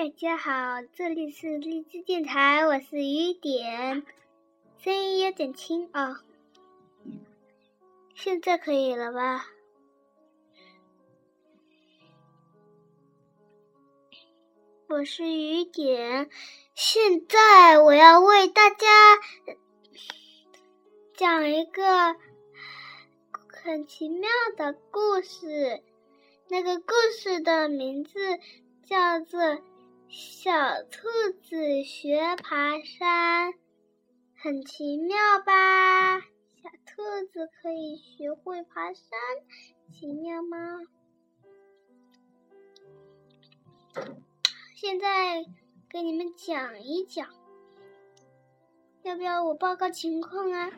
大家好，这里是荔枝电台，我是雨点，声音有点轻哦。现在可以了吧？我是雨点，现在我要为大家讲一个很奇妙的故事。那个故事的名字叫做《小兔子学爬山》，很奇妙吧？小兔子可以学会爬山，奇妙吗？现在给你们讲一讲，要不要我报告情况啊？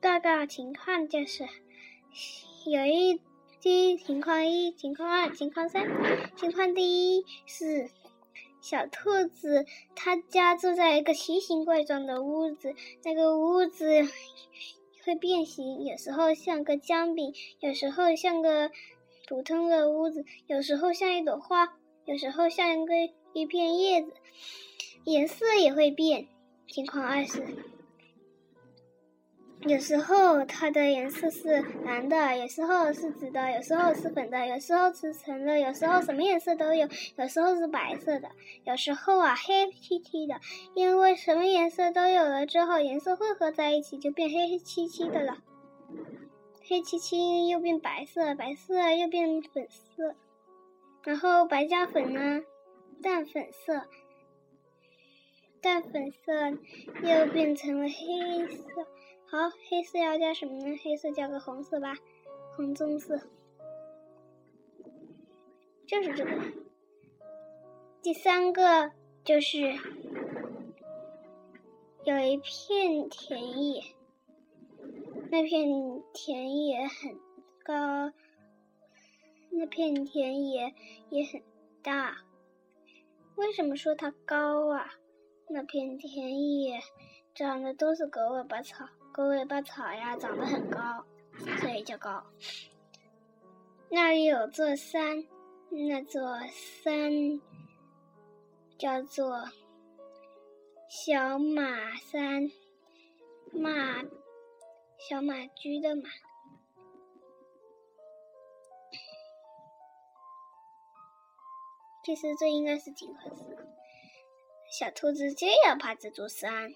报告情况就是。有一第一情况一情况二情况三情况第一是小兔子，它家住在一个奇形怪状的屋子，那个屋子会变形，有时候像个姜饼，有时候像个普通的屋子，有时候像一朵花，有时候像一个一片叶子，颜色也会变。情况二是。有时候它的颜色是蓝的，有时候是紫的，有时候是粉的，有时候是橙的，有时候什么颜色都有，有时候是白色的，有时候啊黑漆漆的。因为什么颜色都有了之后，颜色混合在一起就变黑漆漆的了。黑漆漆又变白色，白色又变粉色，然后白加粉呢，淡粉色，淡粉色又变成了黑色。好，黑色要加什么呢？黑色加个红色吧，红棕色，就是这个。第三个就是有一片田野，那片田野很高，那片田野也很大。为什么说它高啊？那片田野长的都是狗尾巴草。狗尾巴草呀，长得很高，所以叫高。那里有座山，那座山叫做小马山，马小马驹的马。其实这应该是几回事？小兔子就要爬这座山。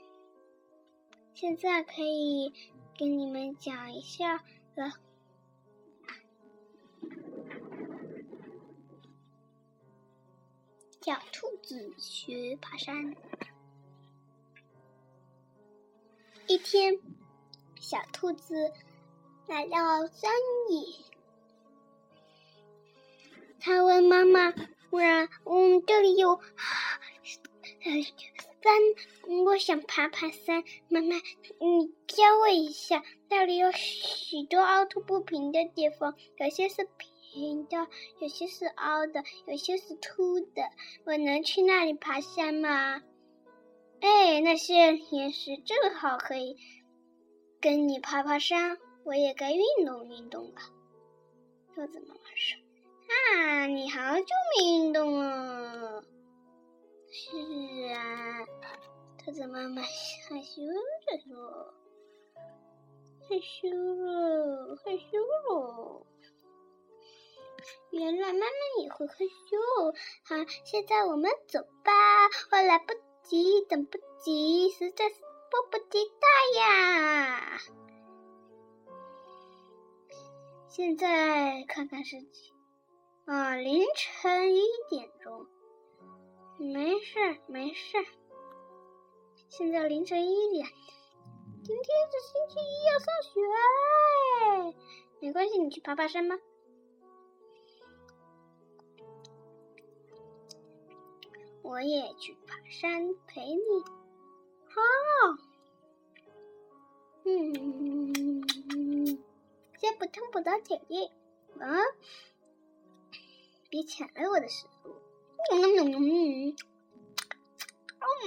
现在可以给你们讲一下了。小兔子学爬山。一天，小兔子来到山野，它问妈妈：“我，嗯，这里有。”山，我想爬爬山。妈妈，你教我一下。那里有许多凹凸不平的地方，有些是平的，有些是凹的，有些是凸的。我能去那里爬山吗？哎，那些岩石正好可以跟你爬爬山。我也该运动运动了。兔子妈妈说：“啊，你好久没运动了。”是啊，兔子妈妈害羞的说：“害羞了，害羞了。”原来妈妈也会害羞。好，现在我们走吧，我来不及，等不及，实在是迫不及待呀！现在看看时间，啊，凌晨一点钟。没事，没事。现在凌晨一点，今天是星期一要上学，没关系，你去爬爬山吧？我也去爬山陪你。好。嗯，先不痛不到体力，啊，别抢了我的食物。嗯嗯嗯，嗯，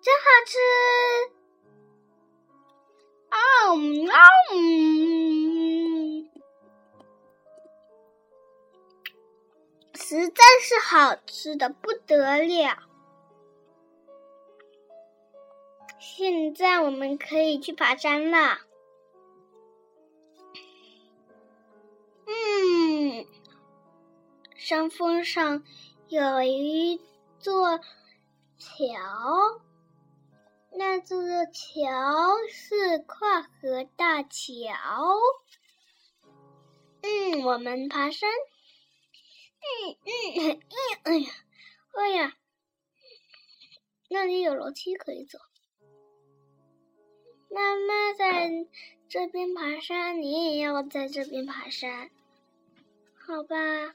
真好吃！啊啊嗯，实在是好吃的不得了。现在我们可以去爬山了。山峰上有一座桥，那座桥是跨河大桥。嗯，我们爬山。嗯嗯嗯，哎呀，哎呀，那里有楼梯可以走。妈妈在这边爬山，你也要在这边爬山，好吧？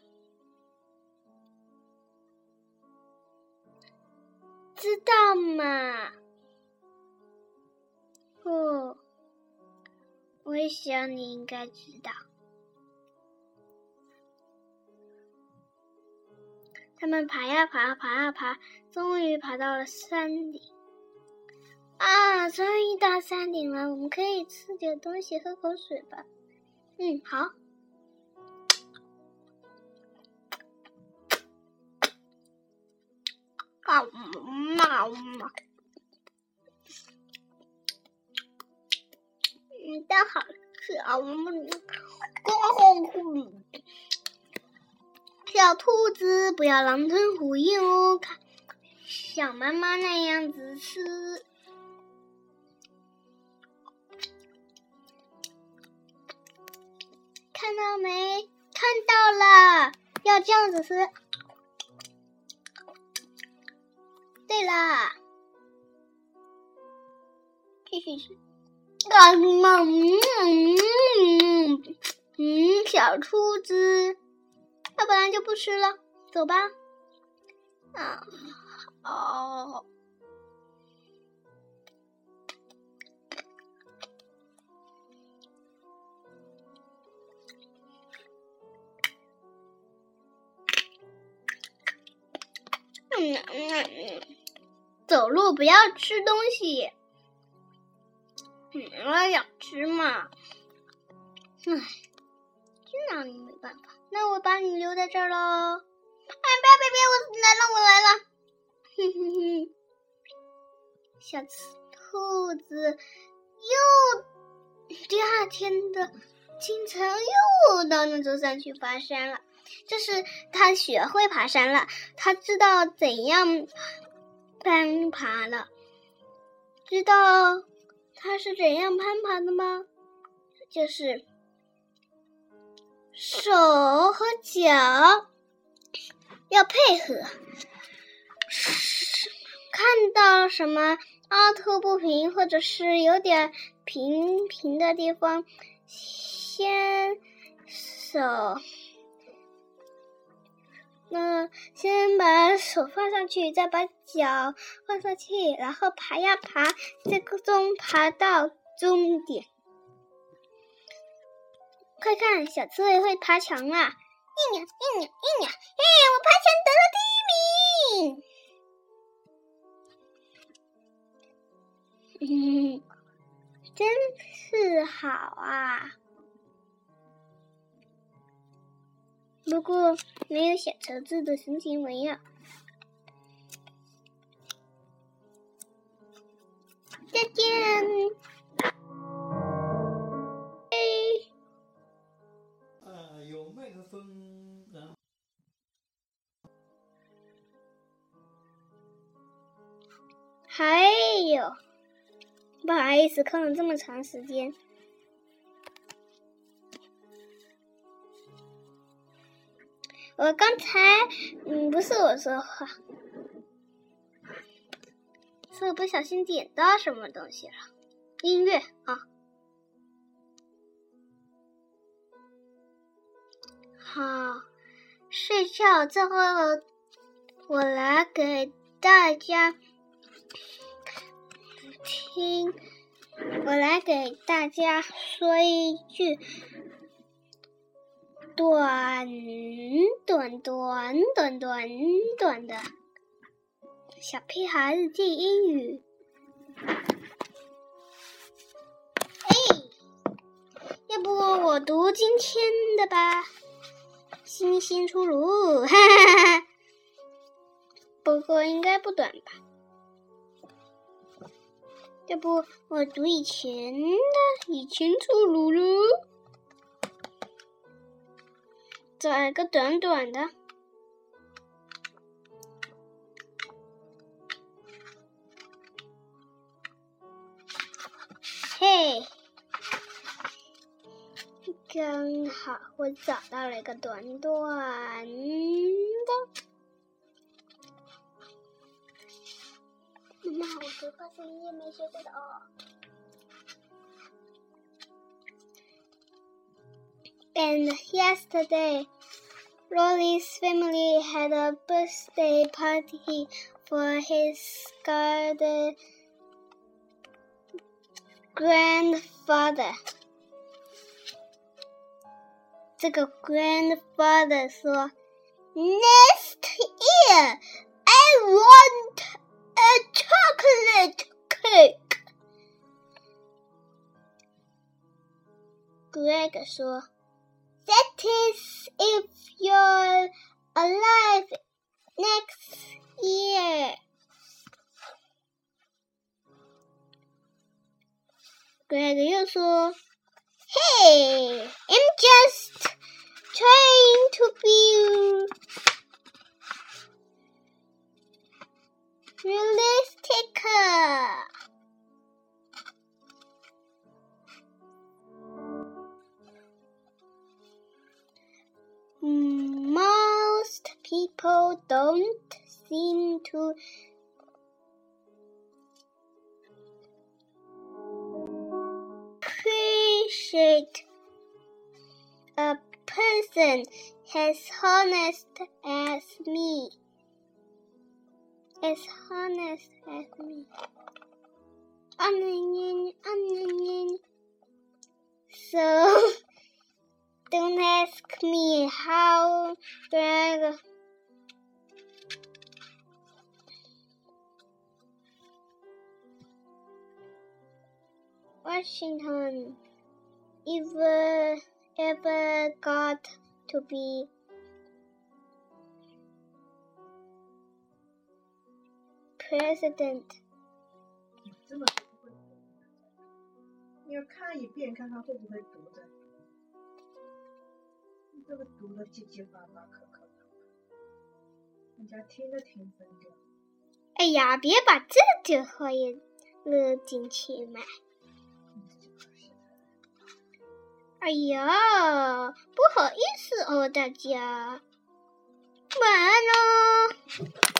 知道嘛？哦，我想你应该知道。他们爬呀爬，爬呀爬，终于爬到了山顶。啊，终于到山顶了，我们可以吃点东西，喝口水吧。嗯，好。啊妈妈，你，真好吃啊！我们，小兔子不要狼吞虎咽哦，看，像妈妈那样子吃。看到没？看到了，要这样子吃。对啦，继续吃。啊嘛嗯嗯，小兔子，要不然就不吃了，走吧。啊，好。嗯嗯嗯，走路不要吃东西。嗯，我想吃嘛。唉，真让你没办法。那我把你留在这儿喽。哎，别别别，我来了，我来了。哼哼哼，小兔子又第二天的清晨又到那座山去爬山了。这是他学会爬山了，他知道怎样攀爬了。知道它是怎样攀爬的吗？就是手和脚要配合。看到什么凹凸不平，或者是有点平平的地方，先手。那先把手放上去，再把脚放上去，然后爬呀爬，在空中爬到终点。快看，小刺猬会爬墙了！一秒，一秒，一秒，嘿，我爬墙得了第一名！嗯，真是好啊！不过没有小橙子的神行为呀！再见。啊，有麦克风，然后还有，不好意思，看了这么长时间。我刚才，嗯，不是我说话，是我不小心点到什么东西了。音乐啊，好，睡觉之后，我来给大家听，我来给大家说一句。短短短短短短的小屁孩日记英语。哎，要不我读今天的吧？新鲜出炉，哈哈哈！不过应该不短吧？要不我读以前的，以前出炉了，找一个短短的。嘿，刚好我找到了一个短短的。妈妈，我读课是一页没学过的哦。And yesterday, Rolly's family had a birthday party for his garden grandfather。这个 grandfather 说，Next year I want a chocolate cake。Greg 说 ，That is if people don't seem to appreciate a person as honest as me. As honest as me. So, don't ask me how Greg. Washington ever ever got to be president. 你要看一遍，看看会不会读的。你这个读的结结巴巴、磕磕巴巴，人家听着听分掉。哎呀，别把这句话也录进去嘛！哎呀，不好意思哦，大家，晚安喽。